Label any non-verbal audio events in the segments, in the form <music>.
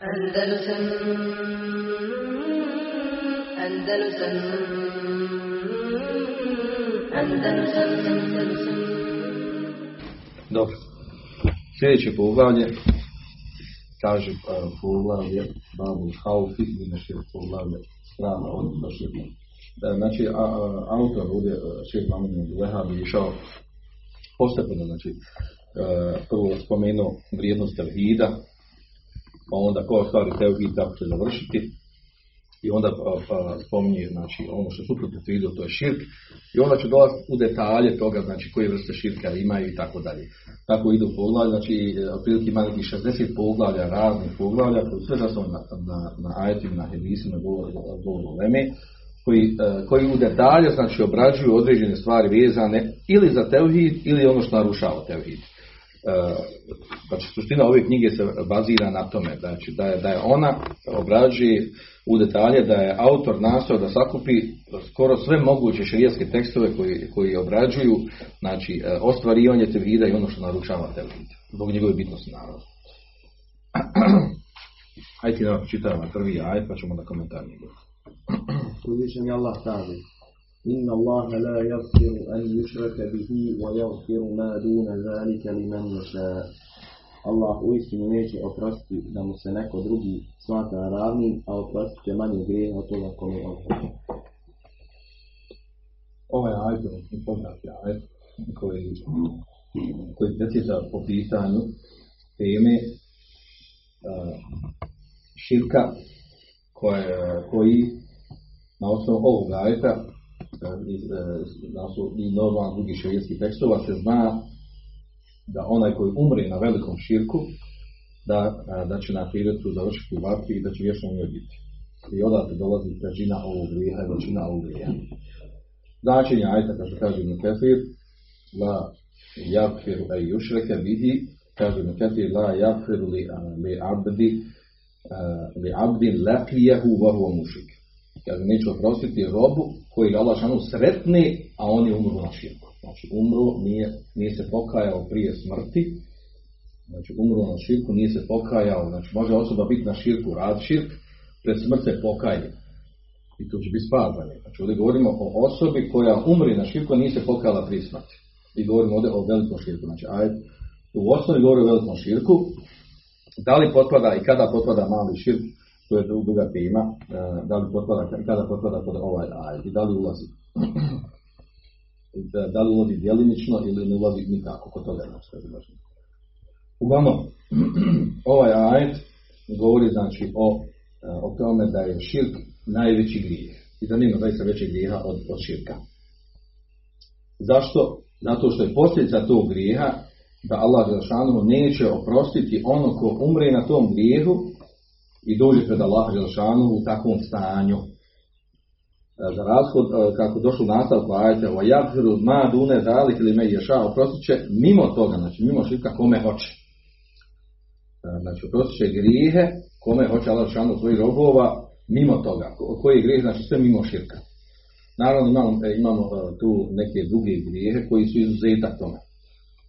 Andalusam Andalusam Andalusam Andalusam Dobro. Sljedeće poglavlje, kaže poglavlje Babu Haufi, inače poglavlje strana od došljega. Znači, a, a, autor ovdje, šef Mamin Lehab, je išao postepeno, znači, prvo spomenuo vrijednost tevhida, pa onda koja stvari tevhid tako će završiti, i onda pa, pa, spominje znači, ono što suprotno tevhidu, to je širk, i onda će dolaziti u detalje toga, znači koje vrste širka imaju i tako dalje. Tako idu poglavlja, znači otprilike ima nekih 60 poglavlja, raznih poglavlja, koji sve zasnovani na, na, na ajetima, na hedisima, govor, govor o leme, koji, koji u detalje znači obrađuju određene stvari vezane ili za tevhid ili ono što narušava tevhid. Znači suština ove knjige se bazira na tome, znači da je, da je ona obrađuje u detalje, da je autor nastao da sakupi skoro sve moguće širijetske tekstove koji, koji obrađuju znači ostvarivanje tevhida i ono što narušava tevhid. Zbog njegove bitnosti naravno. <clears throat> Ajde da čitamo prvi ajet pa ćemo da komentar njegov. Je Allah kaže إن الله لا يغفر أن يشرك به ويغفر ما دون ذلك لمن يشاء Allah uistinu neće oprostiti da mu se neko drugi smatra ravnim, a oprostit će manje grijeha od toga kome on hoće. Ovaj ajd je poznati ajd koji, koji precisa po pitanju teme uh, širka koje, koji na osnovu ovog ajta i, i normalno drugih šarijetskih tekstova se zna da onaj koji umre na velikom širku da, da će na ahiretu završiti u vatri i da će vječno njoj biti. I odatle dolazi težina ovog grijeha i većina ovog grijeha. Značenje ajta, što kaže Ibn Kathir, la jabfiru ej yušreke bihi, kaže Ibn Kathir, la jabfiru li, li abdi, li abdin laqiyahu wa huwa mušrik. Kaže, neće oprostiti robu koji ga Allah šanu sretne, a on je umro na širku. Znači, umro, nije, nije se pokajao prije smrti, znači, umro na širku, nije se pokajao, znači, može osoba biti na širku, rad širk, pred smrt se pokaje. I to će biti spazanje. Znači, ovdje govorimo o osobi koja umri na širku, nije se pokajala prije smrti. I govorimo ovdje o velikom širku. Znači, ajde, u osnovi govori o velikom širku, da li potpada i kada potpada mali širk, to je druga tema, da li potpada, kada potpada pod ovaj ajet i da li ulazi. Da, li ulazi djelimično ili ne ulazi nikako, kod toga je znači. Uglavnom, <clears throat> ovaj ajet govori znači o, o tome da je širk najveći grijeh i da nema zaista većeg grijeha od, od širka. Zašto? Zato što je posljedica tog grijeha da Allah Želšanu neće oprostiti ono ko umre na tom grijehu i dođe pred Allaha Želšanu u takvom stanju. Za razhod, kako došlo nastavku ajte, o jabhiru ma dune zalik ili me ješa, oprostit će mimo toga, znači mimo širka kome hoće. Znači oprostit će grijehe kome hoće Allah Želšanu svojih robova mimo toga. Koji je grijeh, znači sve mimo širka. Naravno imamo, imamo tu neke druge grijehe koji su izuzetak tome.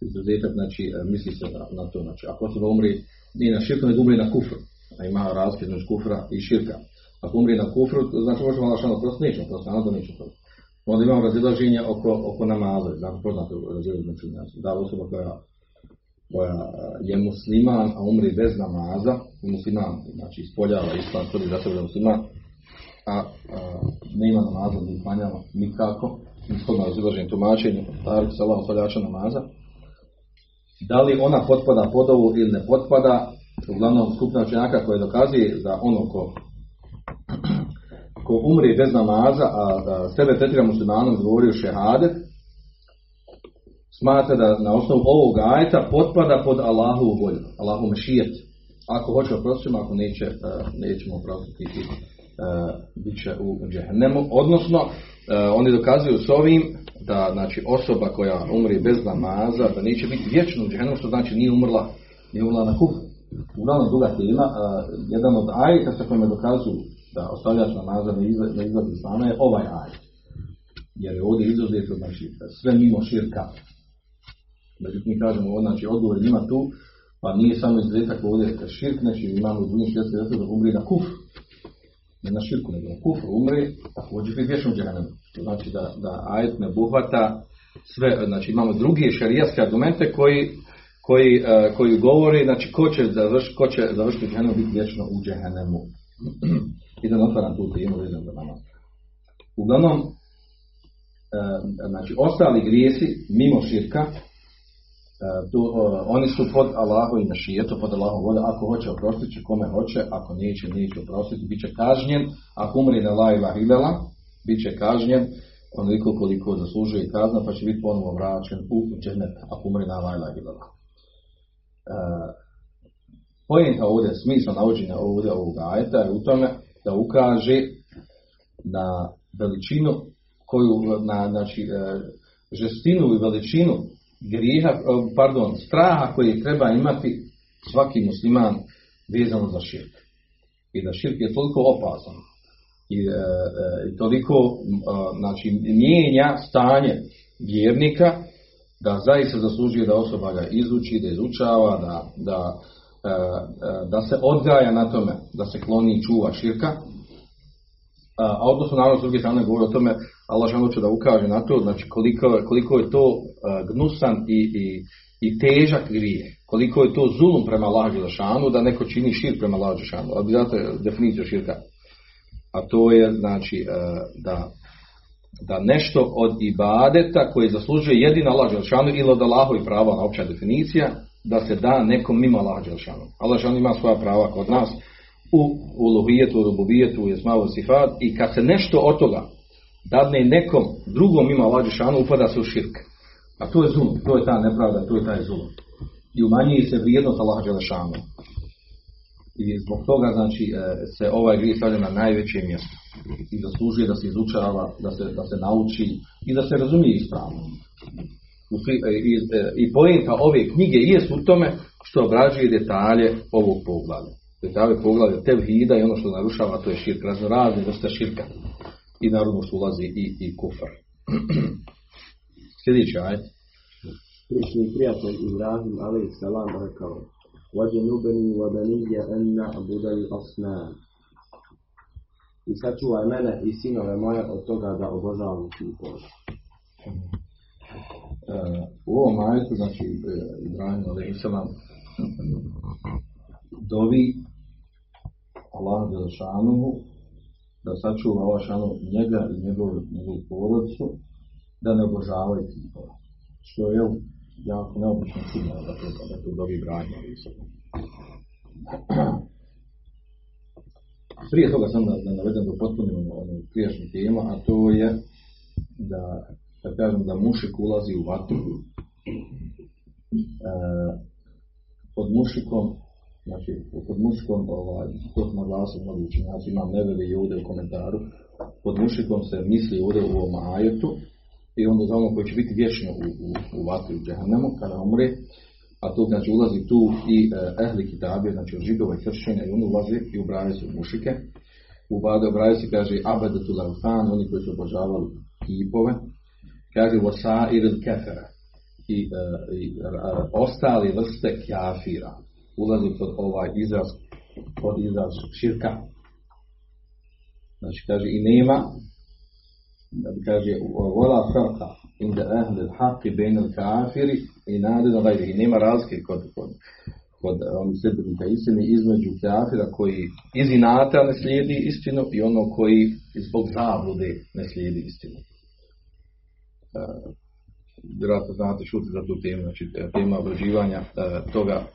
Izuzetak, znači misli se na, na to. Znači, ako osoba umri nije na širku, nego umri na kufru a ima razlike između kufra i širka. Ako umri na kufru, znači možemo Allah šano prosto nećemo, prosto nada nećemo prosto. Onda imamo razilaženje oko, oko namaza, znači poznato razilaženje znači, da osoba koja, koja je musliman, a umri bez namaza, musliman, znači ispoljava islam, tvrdi za sebe da musliman, a, a nema namaza, ni klanjava nikako, niskodno razilaženje tumačenje, tarik salam stavljača namaza, da li ona potpada pod ovu ili ne potpada, uglavnom skupna učenjaka koja dokazuje da ono ko, ko umri bez namaza, a, a sebe tretira muslimanom govorio šehadet, smatra da na osnovu ovog ajeta potpada pod Allahovu volju, Allahu mešijet. Ako hoće oprostiti, ako neće, nećemo oprostiti, bit će u džehennemu. Odnosno, oni dokazuju s ovim da znači, osoba koja umri bez namaza, da neće biti vječno u džehennemu, što znači nije umrla, nije umrla na kufru. Uglavnom druga tema, jedan od ajeta sa kojima dokazuju da ostavljač ne izlazi, ne izlazi islama je ovaj ajet. Jer je ovdje izuzeto, znači, sve mimo širka. Međutim, mi kažemo, znači, odgovor njima tu, Pa nije samo izuzetak ovdje širk, znači imamo u drugim širk da umri na kufr. Ne na širku, nego na kufr umri, također biti vješom džahannemu. To znači da, da ajet ne obuhvata sve, znači imamo druge šarijaske argumente koji, koji, uh, koji govori, znači ko će, završ, ko će završiti džahannemu biti vječno u džahannemu. <clears throat> I da otvaram tu temu vezan za nama. Uglavnom, uh, znači ostali grijesi mimo širka, tu, uh, oni su pod Allahom i mešijetom, pod Allahom volja, ako hoće oprostiti će kome hoće, ako neće, neće oprostiti, bit će kažnjen, ako umri na la ilaha bit će kažnjen onoliko koliko zaslužuje kazna, pa će biti ponovo vraćen u džennet, ako umri na la ilaha. Pojenta ovdje, smisla navođenja ovdje ovog ajeta je u tome da ukaže na veličinu koju, na, znači, uh, žestinu i veličinu grijeha, pardon, straha koji treba imati svaki musliman vezano za širk. I da širk je toliko opasan i, e, e, toliko e, znači, mijenja stanje vjernika da zaista zaslužuje da osoba ga izuči, da izučava, da, da, e, e da se odgaja na tome, da se kloni i čuva širka. A odnosno, naravno, s druge strane govori o tome Allah žele će da ukaže na to, znači koliko, koliko je to gnusan i, i, i težak grijeh, koliko je to zulum prema Allah Želešanu, da neko čini šir prema Allah Želešanu, ali zato je definicija širka. A to je znači da, da nešto od ibadeta koje zaslužuje jedino Allah Želešanu ili od Allahovi prava na opća definicija, da se da nekom mimo Allah Želešanu. Allah Želešanu ima svoja prava kod nas u uluhijetu, u rububijetu, u jesmavu sifat i kad se nešto od toga dadne nekom drugom ima Allah Đešanu, upada se u širk. A to je zulum, to je ta nepravda, to je taj zulum. I umanjuje se vrijednost Allah Đešanu. I zbog toga, znači, e, se ovaj grijeh stavlja na najveće mjesto. I zaslužuje da se izučava, da se, da se nauči i da se razumije ispravno. E, I, i, e, i pojenta ove knjige je u tome što obrađuje detalje ovog poglavlja. Detalje poglavlja tevhida i ono što narušava, to je širk, razno razne vrste širka i naravno što ulazi i, i kufar. <clears throat> Sljedeći ajet. Prišli prijatelj Ibrahim alaih salam rekao وَجَنُبَنِي وَبَنِيَ أَنْ نَعْبُدَ الْأَصْنَامِ I sačuvaj mene i sinove moje od toga da obožavam kipove. Uh, u ovom ajetu, znači Ibrahim alaih salam dovi Allah Đelešanuhu da sačuva ova šanu njega i njegovu, njegovu porodicu, da ne obožavaju kipova. Što je jako neobično čudno da to, da to dobi branje. Prije toga sam da, da navedem da potpunim ono prijašnju temu, a to je da, da kažem da mušik ulazi u vatru. E, pod mušikom znači pod mušikom, ovaj, to smo naglasili mnogi učinjaci, imam neveli i ovdje u komentaru, pod mušikom se misli ovdje u ovom ajetu i onda za ono koji će biti vječno u, u, u vatru u džahannemu kada umre, a to znači ulazi tu i eh, ehli kitabije, znači od židova i kršćenja i oni ulaze i ubrajaju se u mušike. U Bade obraju se kaže abedetu laufan, oni koji su obožavali kipove, kaže wasa il kefera i, uh, i uh, ostali vrste kafira ulazi pod ovaj izraz, pod izraz širka. Znači, kaže, i nema, kaže, vola farka inda ahli l-haqi bejn kafiri i nade na vajri. I nema razlike kod, kod, kod onih sljedbenika istine između kafira koji iz inata ne slijedi istinu i ono koji zbog zablude ne slijedi istinu. Uh, vjerojatno znate šuti za tu temu, znači tema obrađivanja toga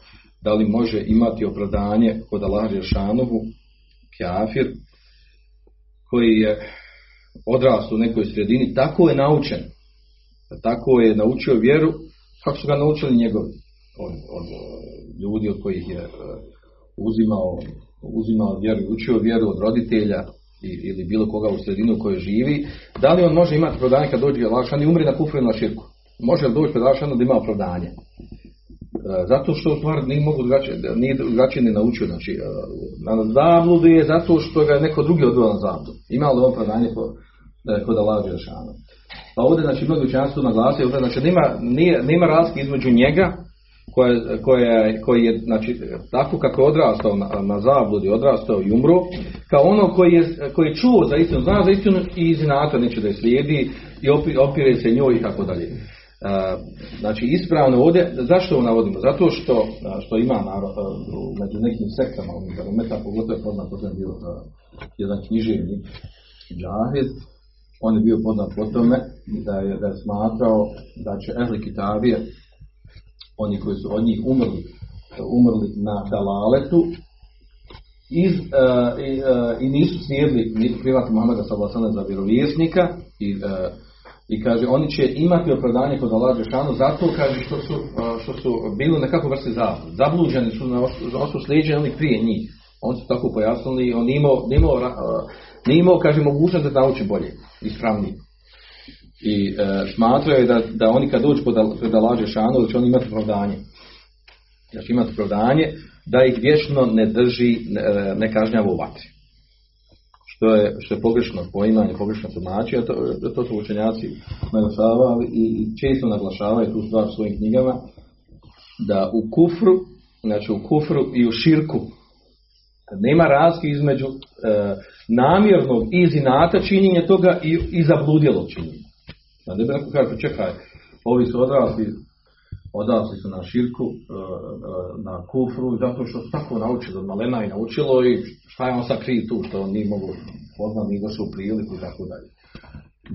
da li može imati opravdanje kod Allah Žešanovu, kafir, koji je odrastao u nekoj sredini, tako je naučen, tako je naučio vjeru, kako su ga naučili njegovi, od, od ljudi od kojih je uzimao, uzimao vjeru, učio vjeru od roditelja ili bilo koga u sredinu u kojoj živi, da li on može imati opravdanje kad dođe Allah i umri na kufru na širku? Može li doći pred da ima opravdanje? E, zato što u stvari nije mogu drugačije, nije naučio, znači na zabludu je zato što ga je neko drugi odveo na zabludu. Ima li opravdanje kod, e, kod Allah Đelšana. Pa ovdje, znači, mnogi su naglasili, znači, nema, nije, nema razlike između njega, koja, koja, koji je, znači, tako kako je odrastao na, na zabludi, odrastao i umro, kao ono koji je, koji je čuo za istinu, zna za istinu i iz inata neće da je slijedi i opi- opire se njoj i tako dalje. E, Znači ispravno ovdje, zašto ovo navodimo? Zato što, a, što ima narod, u- među nekim sektama unutar umeta, pogotovo je poznat po tome bio jedan književnik, Džahed, on je bio poznat po tome da je, da je smatrao da će ehli kitabije, oni koji su od njih umrli, umrli na dalaletu, iz, e, e, i nisu slijedili ni privat Muhammeda sellem za vjerovjesnika i e, i kaže oni će imati opravdanje kod Allah Žešanu zato kaže što su, e, što su bili nekako vrsti zabluđeni. Su na os- osnovu slijeđeni oni prije njih. Oni su tako pojasnili, on nije imao, nije imao, e, kaže, mogućnost da nauči bolje, ispravnije. I e, smatraju da, da oni kad dođu pod Al- pred Allah Žešanu, da će oni imati opravdanje. Da će imati opravdanje da ih vječno ne drži, ne, ne kažnjava u vatri što je, što je pogrešno poimanje, pogrešno tumačenje, to, to su učenjaci naglašavali i često naglašavaju tu stvar u svojim knjigama, da u kufru, znači u kufru i u širku, nema razlike između e, namjernog i zinata činjenja toga i, i zabludjelog činjenja. Da ne bi neko kaže, čekaj, ovi su odrasli, odrasli su na širku, e, e, na kufru, zato što su tako naučili od malena i naučilo i šta je on sad kriv tu, što on nije mogu poznat, nije došao u priliku i tako dalje.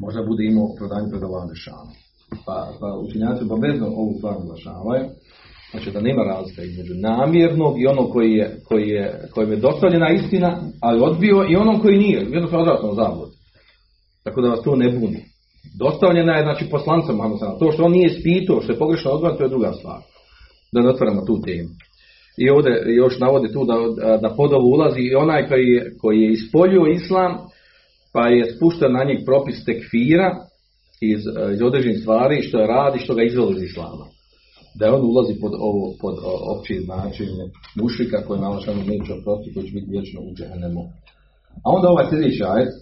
Možda bude imao prodanje pred Allah Žešanu. Pa, pa učenjaci obavezno ovu stvar naglašavaju, znači da nema razlika između namjernog i onog koji je, koji je, kojem je dostavljena istina, ali odbio i onom koji nije, jednostavno odrasno zablud. Tako da vas to ne buni. Dostavljena je znači poslancem Muhammed. To što on nije ispitao, što je pogrešno odgovoran, to je druga stvar. Da ne otvaramo tu temu. I ovdje još navodi tu da, da pod ovo ulazi i onaj koji je, koji je ispoljio islam, pa je spušten na njeg propis tekfira iz, iz određenih stvari što je radi, što ga izvelo iz islama. Da on ulazi pod ovo, pod opće značenje mušika koji malo što neće oprosti, koji će biti vječno u džehennemu. A onda ovaj sljedeći ajet,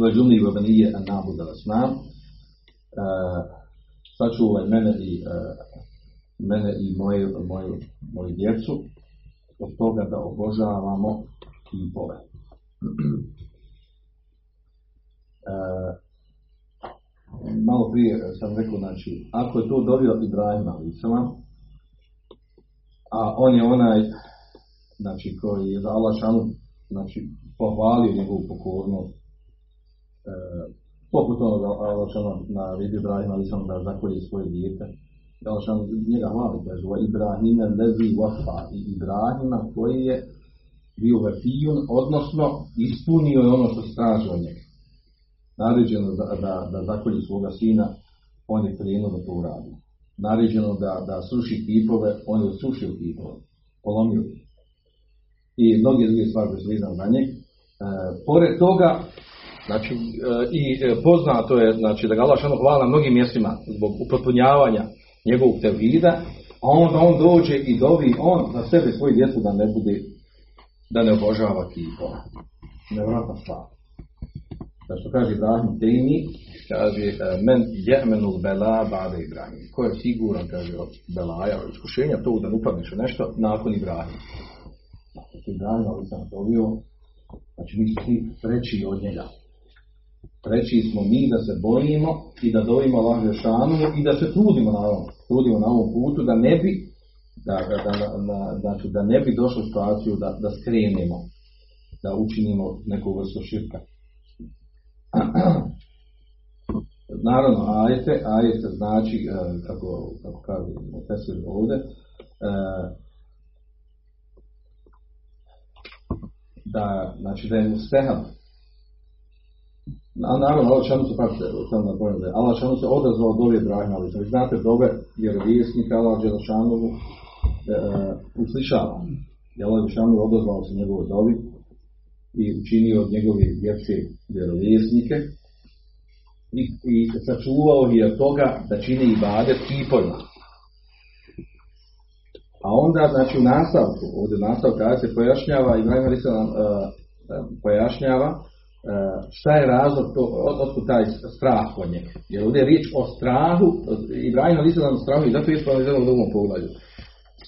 Vađumni vabanije an nabuda asnam, sačuvaj mene i e, mene i moje, moju, moju djecu od toga da obožavamo kipove. <clears throat> Malo prije sam rekao, znači, ako je to dobio Ibrahim Alisama, a on je onaj, znači, koji je za Allah šanu, znači, pohvalio njegovu pokornost, e, poput onoga Allah šanu na vidi Ibrahim Alisama da zakolje svoje dijete, Allah šanu njega hvali, kaže, "Wa Ibrahime lezi wafa, i Ibrahima koji je bio vefijun, odnosno ispunio je ono što se njega naređeno da, da, da zakolji svoga sina, on je krenuo da to uradi. Naređeno da, da sruši kipove, on je srušio kipove, polomio ih. I mnoge druge stvari koje su vezane za njeg. E, pored toga, znači, e, i e, poznato je, znači, da ga Allah šano hvala na mnogim mjestima zbog upotpunjavanja njegovog tevhida, a onda on dođe i dovi on za sebe svoju djecu da ne bude, da ne obožava kipove. Nevratna stvar da što kaže Ibrahim Tejmi, kaže e, men jemenul bela bade Ibrahim. Ko je siguran, kaže, od belaja, od iskušenja, to da ne upadneš nešto, nakon Ibrahim. Znači, Ibrahim, ali sam dobio, znači mi smo svi preći od njega. Preći smo mi da se bojimo i da dovimo Allah Žešanu i da se trudimo na ovom, trudimo na ovom putu, da ne bi, da, da, da, da, znači, da ne bi došlo u situaciju da, da skrenemo, da učinimo neku vrstu širka. <clears throat> Naravno, ajete, ajete znači, e, kako, kako kaže Fesir ovdje, e, da, znači da je mustehab. A naravno, Allah šanu se, pazite, sam na pojem da je, Allah šanu se odazvao od ove Ibrahima, ali vi znate dobe vjerovjesnika, Allah Đelešanu e, uslišava. I Đelešanu odazvao se njegovoj dobi i učinio od njegove djece vjerovjesnike i, i sačuvao je od toga da čine i bade kipovima. A onda, znači u nastavku, ovdje u nastavku kada se pojašnjava, Ibrahim se nam uh, pojašnjava uh, šta je razlog, to, od, otkud taj strah kod njega. Jer ovdje je riječ o strahu, Ibrahim o strahu i zato je izgledamo u drugom pogledu.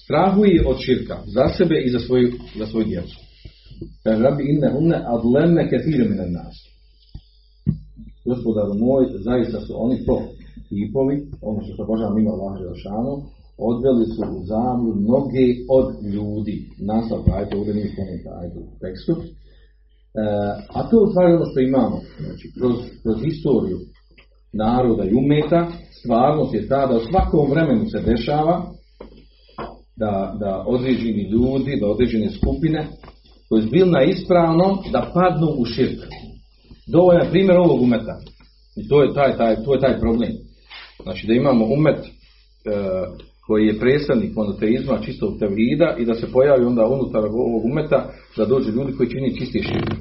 Strahuje od širka, za sebe i za svoju, za svoju djecu. Kaže, rabi inne hunne adlemme kefire mine nas. Gospodaru moj, zaista su oni to tipovi, ono što se Boža mimo Allah Želšanu, odveli su u zamlju mnoge od ljudi. Nastav ajde, ovdje nije spomenuta ajde u tekstu. E, a to je u stvari ono što imamo. Znači, kroz, kroz historiju naroda i umeta, stvarnost je ta da u svakom vremenu se dešava da, da određeni ljudi, da određene skupine koji su bili na ispravnom, da padnu u širk. Dovoljan primjer ovog umeta. I to je taj, taj, to je taj problem. Znači da imamo umet e, koji je predstavnik monoteizma, čistog tevhida i da se pojavi onda unutar ovog umeta da dođu ljudi koji čini čisti širk.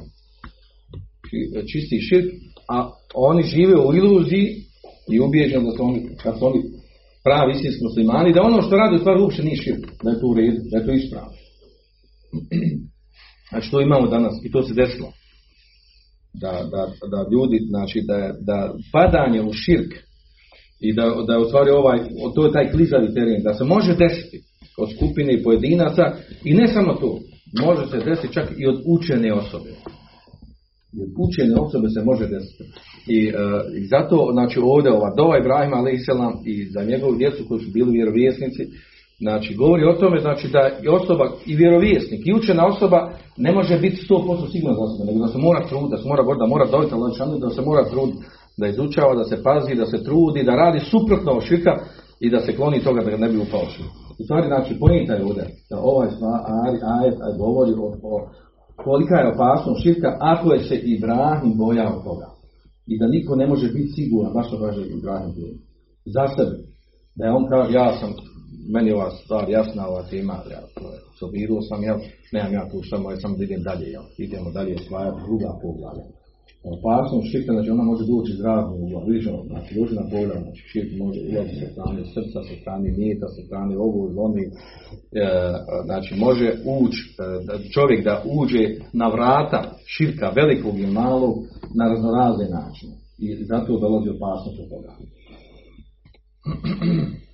Čisti širk, a oni žive u iluziji i ubijeđeni da su oni, kad su oni pravi istinski muslimani, da ono što radi u stvari uopće nije širk, da je to u redu, da je to ispravno. <clears throat> Znači to imamo danas i to se desilo. Da, da, da ljudi, znači da, da padanje u širk i da, da je u stvari ovaj, to je taj klizavi teren, da se može desiti od skupine i pojedinaca i ne samo to, može se desiti čak i od učene osobe. I od učene osobe se može desiti. I, e, i zato, znači ovdje ova dova Ibrahima a.s. i za njegovu djecu koji su bili vjerovjesnici, Znači, govori o tome znači, da i osoba, i vjerovjesnik, i učena osoba ne može biti 100% sigurna za sebe, nego da se mora truditi, da se mora da mora dobiti da se mora truditi, da izučava, da se pazi, da se trudi, da radi suprotno od širka i da se kloni toga da ga ne bi upao U stvari, znači, pojenta je ovdje da ovaj ajet govori o, o kolika je opasnost širka ako je se Ibrahim bojao toga. I da niko ne može biti siguran, baš to kaže Ibrahim za sebe. Da je on kao, ja sam meni ova stvar jasna, ova tema, ja, sobiruo sam, ja, nemam ja tu samo da idem dalje, ja, idemo dalje osvajati druga poglavlja. Opasnost širka, znači ona može doći iz raznog ugla, vidiš znači dođe na poglavlja, znači širk može ulazi sa strane srca, sa strane nijeta, sa strane ovo, oni, e, znači može ući, e, čovjek da uđe na vrata širka velikog i malog na raznorazne načine. I zato dolazi opasnost od toga. <clears throat>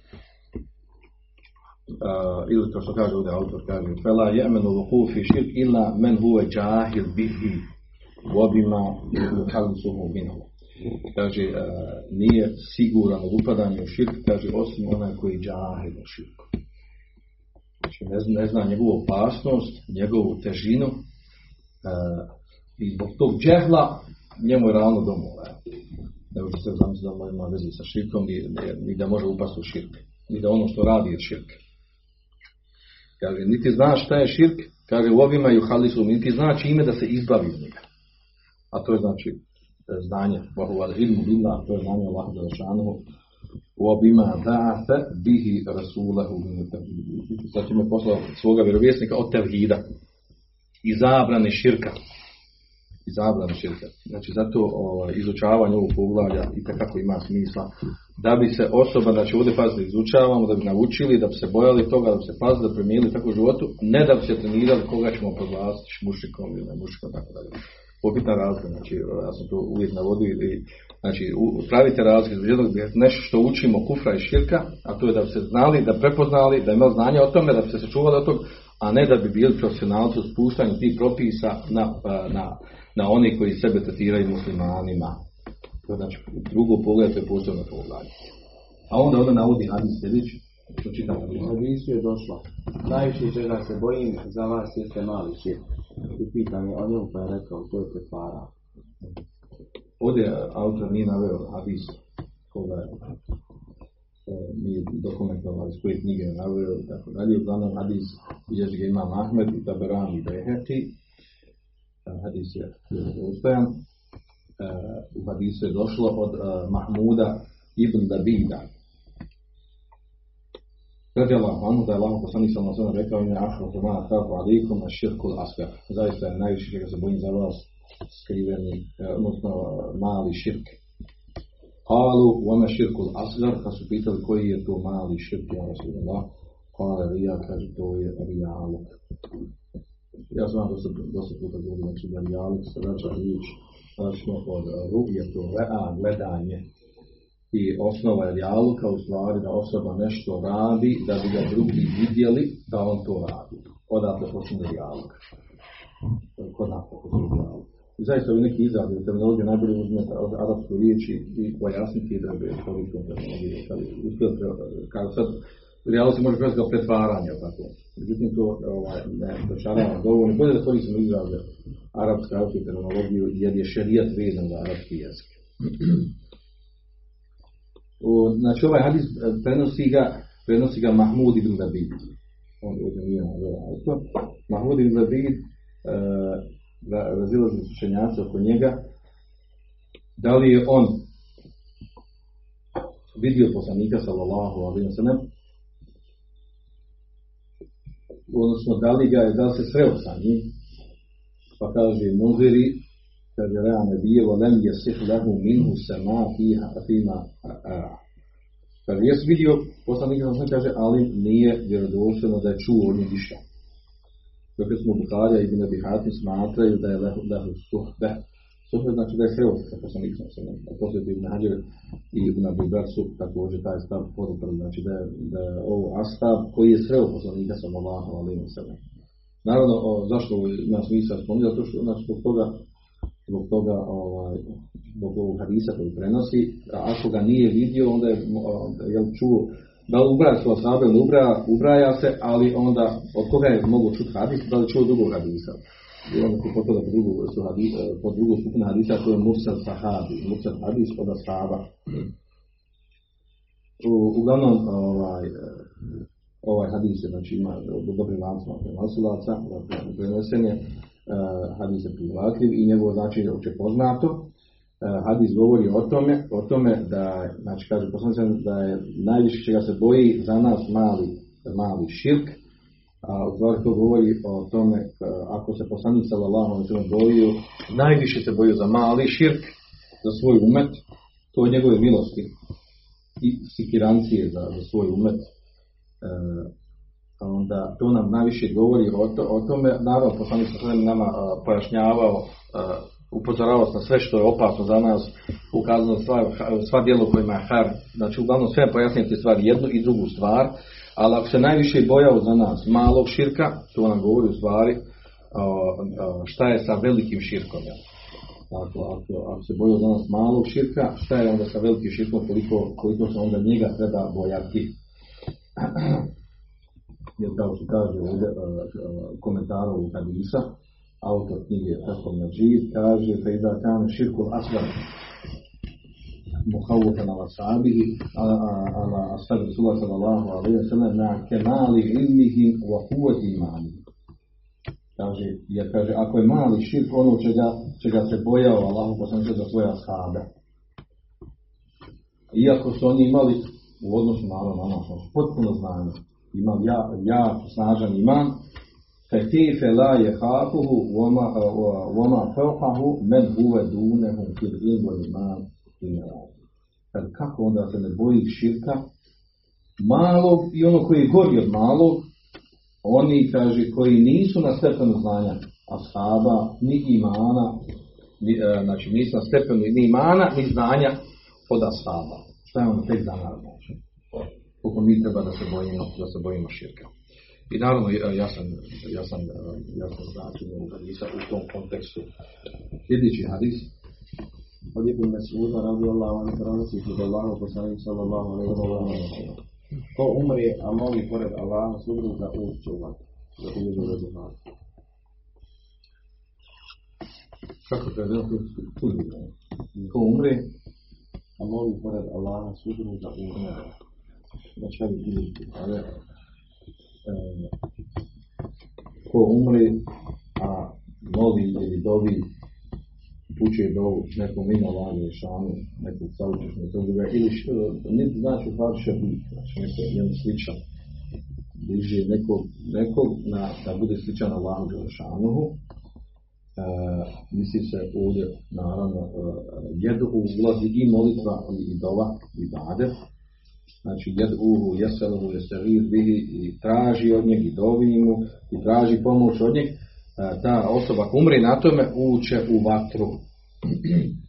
uh, ili to što kaže ovdje autor kaže fela je'menu vukufi širk illa men huve džahil bihi vodima yuhallisuhu minhu. Kaže uh, nije siguran od upadanja u širk kaže osim onaj koji džahil u širku. Znači ne zna, njegovu opasnost njegovu težinu uh, i zbog tog džehla njemu je ravno domova ne može se da ima veze sa širkom ni da može upasti u širk ni da ono što radi je širk Kaže, niti zna šta je širk, kaže u ovima i u halisu, niti zna čime da se izbavi iz njega. A to je znači e, znanje, Bohu al ilmu billah, to je znanje Allah Đelešanu, u obima da'ate bihi rasulahu Sad će me poslao svoga vjerovjesnika od tevhida i zabrane širka. I zabrane širka. Znači zato o, izučavanje ovog poglavlja i kako ima smisla da bi se osoba, znači ovdje pazite, izučavamo, da bi naučili, da bi se bojali toga, da bi se pazili, da promijenili tako u životu, ne da bi se trenirali koga ćemo proglasiti mušikom ili ne mušikom, tako dalje. Popitna razlika, znači ja sam to uvijek navodio ili znači pravite razliku između nešto što učimo kufra i širka, a to je da bi se znali, da prepoznali, da imali znanje o tome, da bi se sačuvali od tog, a ne da bi bili profesionalci u spuštanju tih propisa na, na, na oni koji sebe tretiraju muslimanima. To znači drugo pogled, to je posebno poglavlje. A onda onda navodi hadis sljedeći, što čitam U hadisu je došlo. Najviše čega se bojim za vas jeste mali šir. I pitan je o njom pa je rekao, to je pretvara. Ovdje autor nije naveo hadis koga je nije dokumentovao iz koje knjige naveo i tako dalje. Uglavnom hadis bilježi ga imam Ahmed i Taberan i Beheti. Hadis je uspojan u hadisu je došlo od uh, Mahmuda ibn Dabida. Radi Allah, anu da je Allah poslanik sam na rekao ime ahra tumana kafu alikum na širkul asgar. Zaista je najviše čega se bojim za vas skriveni, odnosno mali širk. Kalu, vama širkul asgar, pa su pitali koji je to mali širk, ja Rasulullah. Kale rija, kaže, to je rijaluk. ja znam da se dosta puta govorim, znači da rijaluk se vraća riječ, znači od rubijetu, a gledanje. I osnova je rijaluka u stvari da osoba nešto radi, da bi ga drugi vidjeli da on to radi. Odatle počinje rijaluk. Kod nas počinje rijaluk. I zaista ovi neki izrazi terminologije najbolje uzmete od arapsku riječi i pojasniti da bi koristom terminologiju. Kad uspjeli, kao sad, realno se može prevesti kao pretvaranje, tako. Međutim, to ovaj, ne dočarava dovoljno. Bolje da koristimo izraze arapsku, arapsku terminologiju, jer je šerijat vezan za arapski jezik. U, znači, ovaj hadis e, prenosi ga, prenosi ga Mahmud ibn Zabid. On ovdje nije na Mahmud ibn Zabid, uh, razilazni učenjaci oko njega, da li je on vidio poslanika sallallahu alaihi wa sallam, odnosno da li ga je, da li se sreo sa njim, pa kaže Muziri, kaže Reane bije, volem je sih lehu minhu sema fiha, fima Kaže, jesu vidio, poslanik sam kaže, ali nije vjerodostojno da je čuo od njih išta. Dok smo Buharija i Ibn Abi Hatim smatraju da je lehu, lehu suhbe. Znači da je sreo sa poslanikom njim. A poslije Ibn Hađer i Ibn Abi Bar su također taj stav poduprli. Znači da je, da je ovo astav koji je sreo poslanika sa Allahu alaihi wa sallam. Naravno, zašto nas nisam spominjali? Zato što znači, zbog toga zbog toga ovaj, zbog ovog hadisa koji prenosi, a ako ga nije vidio, onda je jel, čuo da li ubraja ili ubraja, ubraja se, ali onda od koga je mogu čuti hadis, da li čuo drugog hadisa. I onda se potpada po drugu, su hadis, po drugu skupinu hadisa, to je Mursal Sahabi, Mursal hadis od asaba. U, uglavnom, ovaj, ovaj hadis je, znači ima dobri lancima prenosilaca, dakle, prenesen je, uh, hadis je prihvatljiv i njegovo značenje je opće poznato. Uh, hadis govori o tome, o tome da, znači kaže poslanik da je najviše čega se boji za nas mali, mali širk, a u stvari to govori o tome ako se poslanik sallallahu alejhi bojio, najviše se bojio za mali širk, za svoj umet, to je njegove milosti. I sikirancije za, za svoj umet. Uh, onda to nam najviše govori o, to, o tome, naravno poslanik sa nama a, pojašnjavao, a, upozoravao na sve što je opasno za nas, ukazano sva, sva djela kojima je har, znači uglavnom sve pojasniti stvari, jednu i drugu stvar, ali ako se najviše bojao za nas malog širka, to nam govori u stvari šta je sa velikim širkom. Dakle, ako, ako se bojao za nas malog širka, šta je onda sa velikim širkom, koliko, koliko se onda njega treba bojati. <clears throat> jer kao što kaže ovdje komentaru u Hadisa, autor knjige Fethul Majid, kaže Fejda kane širkul asvar muhawufan ala sahabihi ala ashabi Rasulullah sallallahu alaihi wa sallam na kemali ilmihim wa. Kaže, jer kaže, ako je mali širk ono čega, čega se bojao Allahu poslanče za svoje ashabe. Iako su oni imali u odnosu na nas, potpuno znanje, imam ja, ja snažan iman, je hafuhu voma fauqahu men huve dunehum fil ilmu iman Kad kako onda se ne boji širka malog i ono koji je gori od malog, oni, kaže, koji nisu na stepenu znanja ashaba, ni imana, ni, e, znači nisu na stepenu ni imana, ni znanja od ashaba. Šta je ono tek za znači? koliko mi treba da se bojimo, da se bojimo širka. I naravno, ja sam, ja sam, ja sam hadisa u tom kontekstu. Sljedeći hadis. Od Ibn Mas'uda radi Allah van prenosi kod Allahu poslanik sallallahu alejhi ve sellem. Ko umre, a moli pored Allaha supruga ušće u vatru. Zato je Buhari. Kako je bilo Ko umre, a moli pored Allaha supruga ušće u vatru znači ali, ko umre, a moli ili dovi uče dovu nekom lani šanu, nekog saučešnog druga, ili što, niti znači par šabit, znači neko njemu sličan, bliže nekog, nekog na, da bude sličan Allahu Đelešanuhu, e, misli se ovdje, naravno, e, jedu ulazi i molitva i, i dova, i bade, znači jed'uhu, jeseluhu, jeselir bihi i traži od njeg i dovi mu i traži pomoć od njeg, ta osoba ako umre na tome uče u vatru. <clears throat>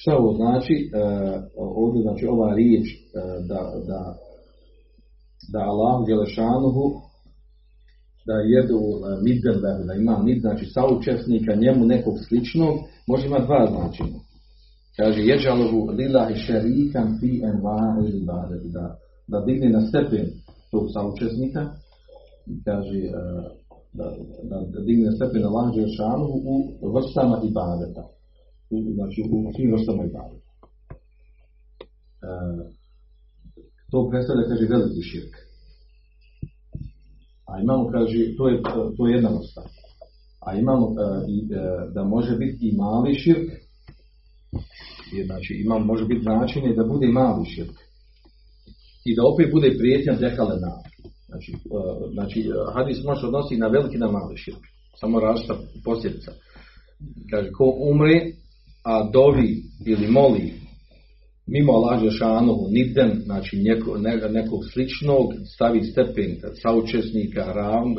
Šta ovo znači? E, ovdje znači ova riječ e, da, da, da Allah Đelešanuhu da jedu midden da ima nid, znači saučesnika njemu nekog sličnog, može imati dva značenja. Kaže, jeđalohu lillahi šerikan fi enva ili da, da digne na stepen tog saučesnika, kaže, e, da, da, da digne stepen Allah Đelešanuhu u vrstama ibadeta znači u svim vrstama ibadeta. E, to predstavlja, kaže, veliki širk. A imamo, kaže, to je, to je jedna vrsta. A imamo e, i, e, da može biti i mali širk, je, znači imamo, može biti značenje da bude i mali širk. I da opet bude prijetnja dekale na. Znači, e, znači hadis može odnosi na veliki na mali širk. Samo različita posljedica. Kaže, ko umre, a dovi ili moli mimo Allah Žešanovu, niden, znači neko, nekog sličnog, stavi stepen saučesnika, ravn,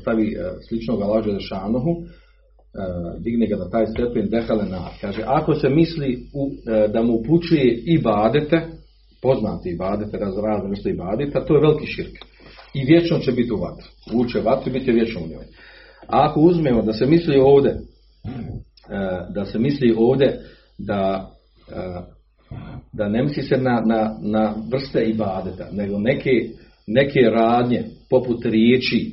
stavi e, sličnog Allah Žešanovu, e, digne ga na taj stepen, dehale na. Kaže, ako se misli u, e, da mu upućuje i badete, poznate i badete, razrazne vrste i badete, to je veliki širk. I vječno će biti u vatru. Uče vatru i biti vječno u njoj. A ako uzmemo da se misli ovdje E, da se misli ovdje da e, da ne misli se na, na, na vrste ibadeta, nego neke, neke radnje poput riječi,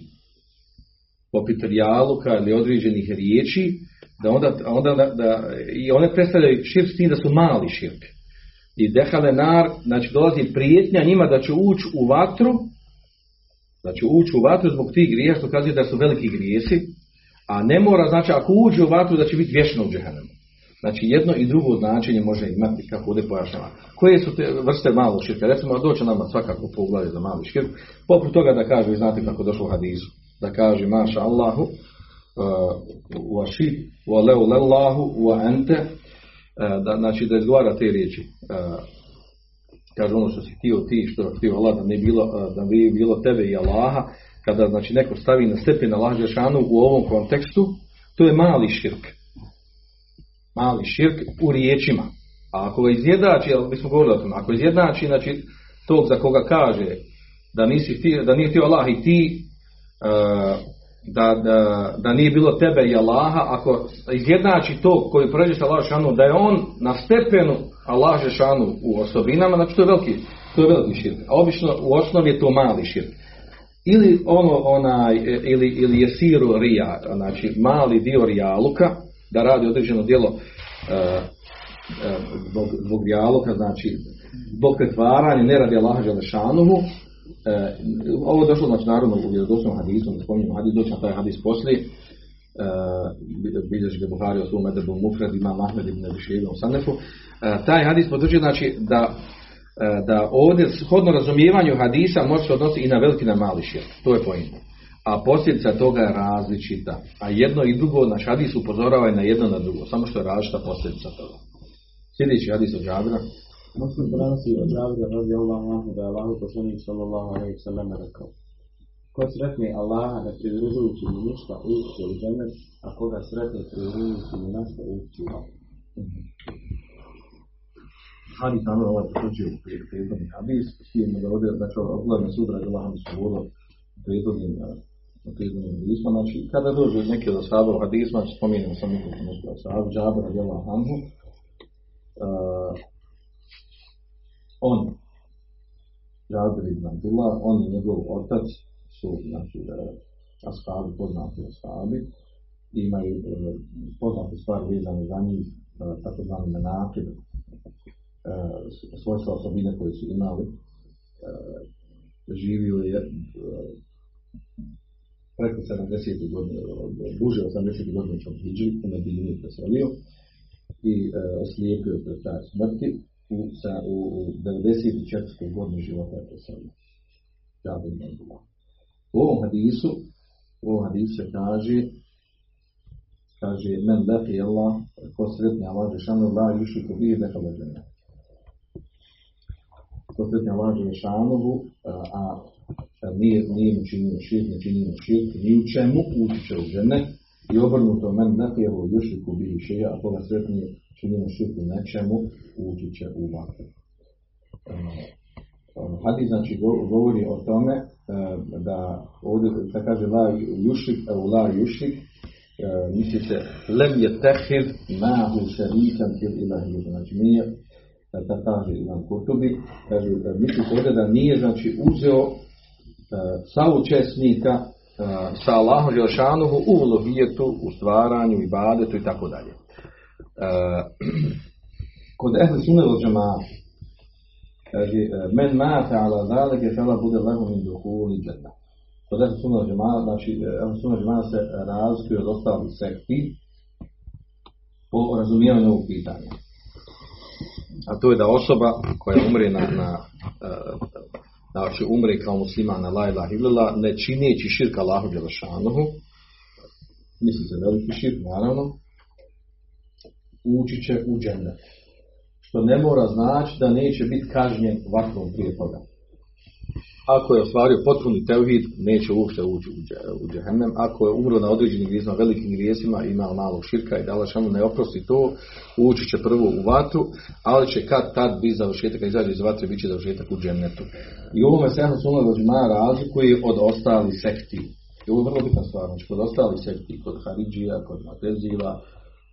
poput rijaluka ili određenih riječi, da onda, onda da, da, i one predstavljaju širk s tim da su mali širk. I dehale nar, znači dolazi prijetnja njima da će ući u vatru, će ući u vatru zbog tih grija, što kaže da su veliki grijesi, a ne mora, znači ako uđe u vatru da će biti vječno u džehennemu. Znači jedno i drugo značenje može imati kako ovdje pojašnjava. Koje su te vrste malog širka? Recimo doće nama svakako poglavlje za mali širk. Poput toga da kaže, vi znate kako došlo u hadisu, da kaže maša Allahu uh, wa shi wa leu lellahu wa ente uh, da, znači da izgovara te riječi. Kaže ono što si htio ti, što je htio Allah, da ne bilo, da bi bilo tebe i Allaha, kada znači neko stavi na stepen Allah Žešanu u ovom kontekstu, to je mali širk. Mali širk u riječima. A ako ga izjednači, ali bismo govorili o tom, ako izjednači, znači, tog za koga kaže da, nisi ti, da nije ti Allah i ti, da, da, da, nije bilo tebe i Allaha, ako izjednači to koji prođe sa Allah Žešanu, da je on na stepenu Allah Žešanu u osobinama, znači to je veliki, to je veliki širk. A obično u osnovi je to mali širk ili ono onaj ili ili je siru rija znači mali dio rijaluka da radi određeno djelo uh, zbog, zbog rijaluka znači zbog pretvaranja ne radi Allaha Želešanuhu Uh, ovo je došlo znači naravno u vjerodostojnom hadisu, ne spominjem hadis, doći na taj hadis poslije, bilježi ga Buhari o svom edebu Mufred, ima Mahmed ibn Abiševi u Sanefu. Uh, taj hadis potvrđuje znači da E, da ovdje shodno razumijevanju hadisa može se odnositi i na veliki na mali širk. To je pojenta. A posljedica toga je različita. A jedno i drugo, naš hadis upozorava na jedno na drugo. Samo što je različita posljedica toga. Sljedeći hadis od Džabira. Muslim prenosi od Džabira radi da je Allah poslanik sallallahu alaihi sallam rekao. Ko sretne Allaha ne pridružujući mu ništa ući u džennet, a koga sretne pridružujući mu nešto ući u hadis naravno ovaj potvrđuje u prethodni hadis, s tim da ovdje, znači sudra je Allah su govorilo u prethodnim hadisma, znači kada dođe neki od ashaba u hadisma, znači spominjamo sam nekoliko nešto ashaba, Džabir radi Allah anhu, uh, on, Džabir ibn Abdullah, on i njegov otac su, uh, ashabi, poznati ashabi, imaju uh, poznate stvari vezane za njih, uh, tako zvani menakib, E, svojstva osobine koje su imali, e, živio je e, preko 70. godine, duže 80. godine čom Hidži, u Medini preselio i oslijepio pred taj smrti u, sa, u, u 94. godini života je preselio. U ovom hadisu, u ovom hadisu se kaže kaže men lefi Allah, ko sretni Allah, žešanu la yušiku bih neka leđenja posvetnja Allah Želešanovu, a nije, nije mu činio širk, ne činio širk, ni u čemu, ući će u žene, i obrnuto men napijevo jušiku bi šeja, a koga sretnije činimo širk u nečemu, ući će u vatru. Ono, hadis znači go- govori o tome e, da ovdje da kaže la jušik, evo la jušik, e, misli se lem je tehir mahu šarikan fil ilahi, znači nije da kaže Imam Kurtubi, kaže, misli se ovdje da nije znači uzeo e, saučesnika e, sa Allahom Želšanuhu u ulohijetu, u stvaranju, ibadetu i tako dalje. E, <clears throat> Kod ehli sunne od džema'a, kaže e, men mata ala zalike fela bude lehu min duhuli džeta. Kod ehli sunne od džema'a, znači e, ehli sunne od džema'a se razlikuje od ostalih sekti po razumijevanju ovog pitanja. A to je da osoba koja umre na, na e, znači umre kao musliman na la ilaha ne čineći širka Allahu Đelešanuhu, misli se veliki širk, naravno, ući će u džennet. Što ne mora znači da neće biti kažnjen vatrom prije toga. Ako je ostvario potpuni tevhid, neće uopšte ući u, dže- u džehennem. Ako je umro na određenim grijesima, velikim grijesima, imao malog širka i da Allah šanu ne oprosti to, ući će prvo u vatru, ali će kad tad biti završetak, kad izađe iz vatre, bit će završetak u džennetu. I u ovome se Ehlu Sunna razlikuje od ostalih sekti. I ovo je vrlo bitna stvar, znači kod ostalih sekti, kod Haridžija, kod Matezila,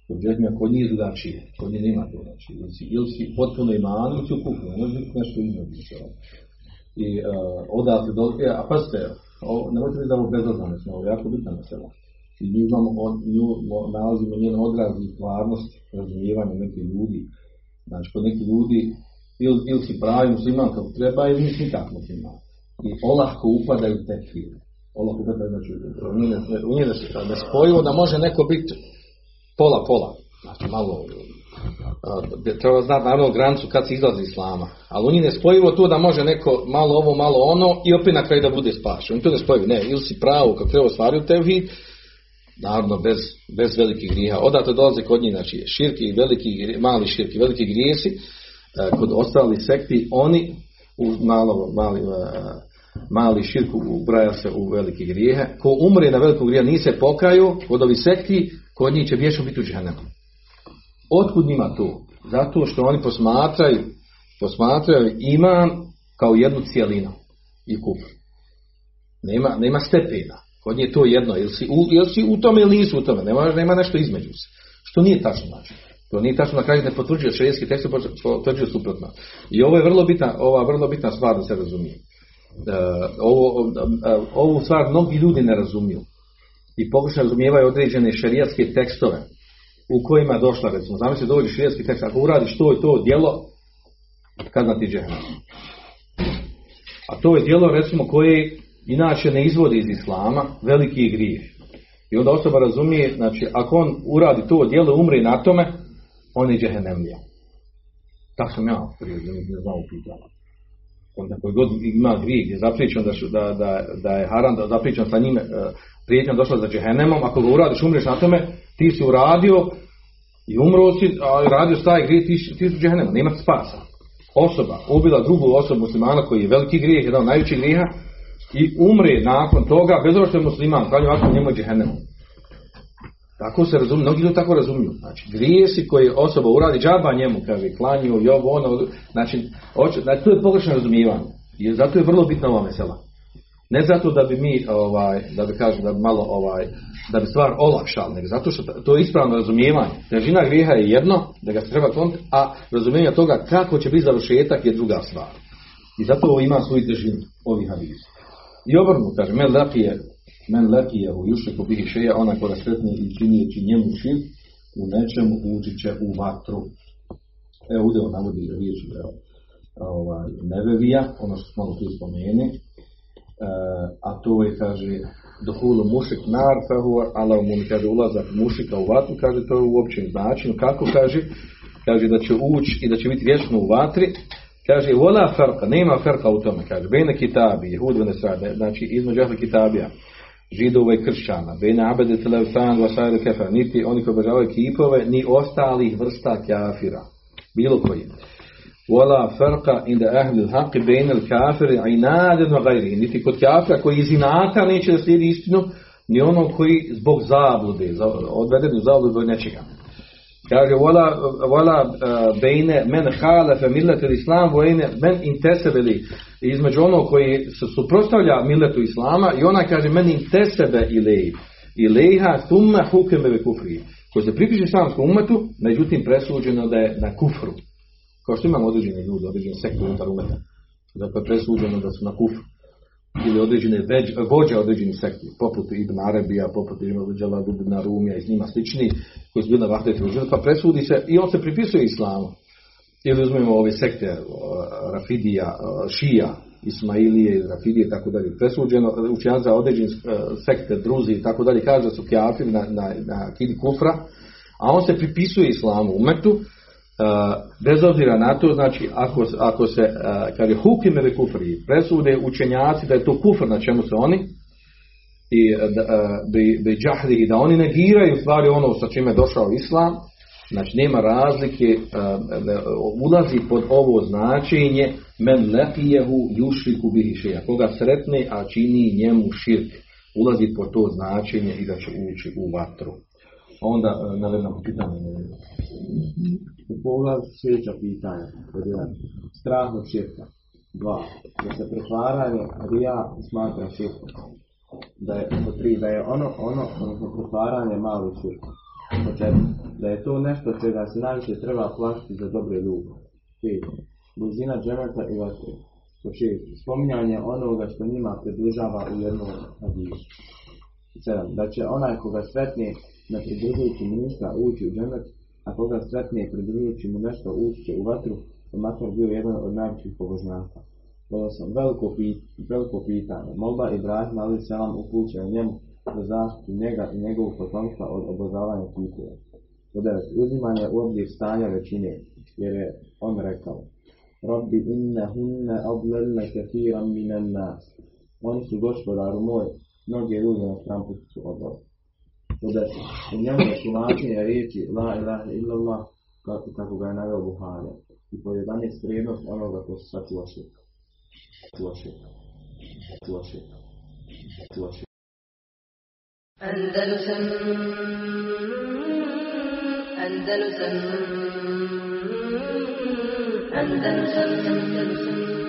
kod Džehmija, kod njih je drugačije, kod njih nema znači, ili si, ili si potpuno iman, ili si u kufru, ne može biti nešto sebe. I uh, odatle dolazi, a pazite, ovo, nemojte biti da ovo bezazvane smo, ovo jako bitna mesela. I nju, imamo, od, nju mo- nalazimo njen odraz i stvarnost razumijevanja nekih ljudi. Znači, kod nekih ljudi ili, ili si pravi musliman kako treba ili nisi nikak musliman. I olahko upadaju u tekfir. Olahko upadaju, znači, u njih ne- u njih ne- nespojivo da može neko biti pola pola. Znači malo a, treba znati naravno granicu kad se izlazi iz islama. Ali u njih ne spojivo to da može neko malo ovo, malo ono i opet na kraju da bude spašen. To ne spojivo. Ne, ili si pravo kako treba ostvariti tevhid, naravno bez, bez velikih grijeha. Odatle dolaze kod njih, znači širki, veliki, mali širki, veliki grijesi, e, kod ostalih sekti, oni u malo, mali, e, mali širku ubraja se u velike grijehe. Ko umre na velikom grijehu nije se pokaju, kod ovih sekti, kod njih će vječno biti u džehennemu. Otkud njima to? Zato što oni posmatraju, posmatraju iman kao jednu cijelinu i kufr. Nema, nema stepena. Kod nje je to jedno. Ili si, u, ili si u tome ili nisu u tome. Nema, nema nešto između se. Što nije tačno znači. To nije tačno na kraju ne potvrđuje šerijski tekst, potvrđuje suprotno. I ovo je vrlo bitna, ova vrlo bitna stvar da se razumije. E, ovo, e, ovu stvar mnogi ljudi ne razumiju. I pokušaju razumijevaju određene šerijatske tekstove u kojima je došla, recimo, zamisli dođe šerijatski tekst, ako uradiš to i to djelo, kazna ti džehennem. A to je djelo, recimo, koje inače ne izvodi iz islama, veliki je grijeh. I onda osoba razumije, znači, ako on uradi to djelo, umre na tome, on je džehennemlija. Tako sam ja prije, ne znam upitala. Onda koji god ima grijeh, je zapriječen da, da, da, da je haram, da zapriječen sa njime, e, prijetnjom došla za džehennemom, ako ga uradiš, umreš na tome, ti si uradio i umro si, a radio taj grijeh, ti, ti si u džehennemu, nema spasa. Osoba ubila drugu osobu muslimana koji je veliki grijeh, jedan od najvećih grijeha, i umre nakon toga, bez obzira što je musliman, kaže ovako njemu je džehennemu. Tako se razumije, mnogi ljudi tako razumiju. Znači, grijesi koje osoba uradi, džaba njemu, kaže, klanju, i ovo, ono, znači, hoće, znači, to je pogrešno razumijevanje. I zato je vrlo bitna ova mesela. Ne zato da bi mi, ovaj, da bi kažem, da bi malo, ovaj, da bi stvar olakšali, nego zato što to je ispravno razumijevanje. Težina grijeha je jedno, da ga se treba kloniti, a razumijevanje toga kako će biti završetak je druga stvar. I zato ovo ima svoju težinu, ovih hadisa. I obrnu, kaže, men lepije, men lepije u jušriku bihi šeja, ona koja sretni i činijeći njemu šir, u nečemu ući će u vatru. Evo ovdje on navodi riječ ovaj, nevevija, ono što smo malo prije spomeni, e, a to je, kaže, dohulu mušik nar, fehu ala mun, kaže, ulazak mušika u vatru, kaže, to je u općem značenju. Kako kaže? Kaže da će ući i da će biti vječno u vatri, Kaže, vola farka, nema farka u tome, kaže, bene kitabi, jehud ve znači između ahli kitabija, židova i kršćana, bene abede telefan, vasajde kefa, niti oni koji obožavaju kipove, ni ostalih vrsta kafira, bilo koji. Wala farqa inda ahli al-haqq bayna al-kafiri inadan wa ghayrihi. Niti kod kafira koji iz inata neće da slijedi istinu, ni onog koji zbog zablude, za- odveden u zabludu nečega. Kaže, wala, wala uh, bejne men halefe millete islam, vojne men intesebeli, između onog koji se suprostavlja milletu islama i ona kaže men intesebe ilej, ilejha hukeme ve kufri, koji se pripiše islamskom umetu, međutim presuđeno da je na kufru. Kao što imamo određeni ljudi, određene sekte unutar umeta. Dakle, presuđeno da su na kufru. Ili određene vođe određenih sekti, poput Ibn Arabija, poput Ibn Jalad Ibn Rumija i njima slični, koji su bili na vahdetu pa presudi se i on se pripisuje islamu. Ili uzmemo ove sekte, Rafidija, Šija, Ismailije, Rafidije tako dalje. Presuđeno, učenjaci za određene e, sekte, druzi i tako dalje, kaže da su kjafiri na, na, na kufra, a on se pripisuje islamu umetu, uh, bez obzira na to, znači ako, ako se, uh, kaže hukime ve kufri, presude učenjaci da je to kufr na čemu se oni i da, i da oni negiraju stvari ono sa čime je došao islam, znači nema razlike, ulazi pod ovo značenje men leqijehu yushriku bihi šeja, koga sretne, a čini njemu širk, ulazi pod to značenje i da će ući u vatru. Onda uh, navedemo pitanje. U pogledu sljedeća pitanja. Strah od širka. Dva. Da se pretvaranje rija smatra širkom. Da je, pod tri, da je ono, ono, odnosno pretvaranje mali širk. Pod četiri. Da je to nešto čega se najviše treba plašiti za dobre ljude. Pet. Blizina džemeta i vatre. Pod šest. Spominjanje onoga što njima približava u jednom hadisu. Sedam. Da će onaj koga sretne ne pridružujući mu ništa ući u džemet, a koga sretne pridružujući mu nešto ući u vatru, pa makar bio jedan od najvećih pobožnjaka. Osam. Veliko, pit, veliko pitanje. Molba Ibrahim ali se vam upućuje njemu za zaštitu njega i njegovog potomstva od obožavanja. Pod devet. Uzimanje u obzir stanja većine, jer je on rekao Rabbi inne hunne adlelne kathiran minen nas. Oni su gospodaru moj, mnoge ljude na stramputu su Pod deset. U njemu je tumačenje riječi La ilaha illallah kako, kako ga je naveo Buhari. I pod 11 vrijednost onoga ko se sačuva širka. Sačuva širka. Sačuva širka. Sačuva širka. Andalusam Andalusam Andalusam Andalusam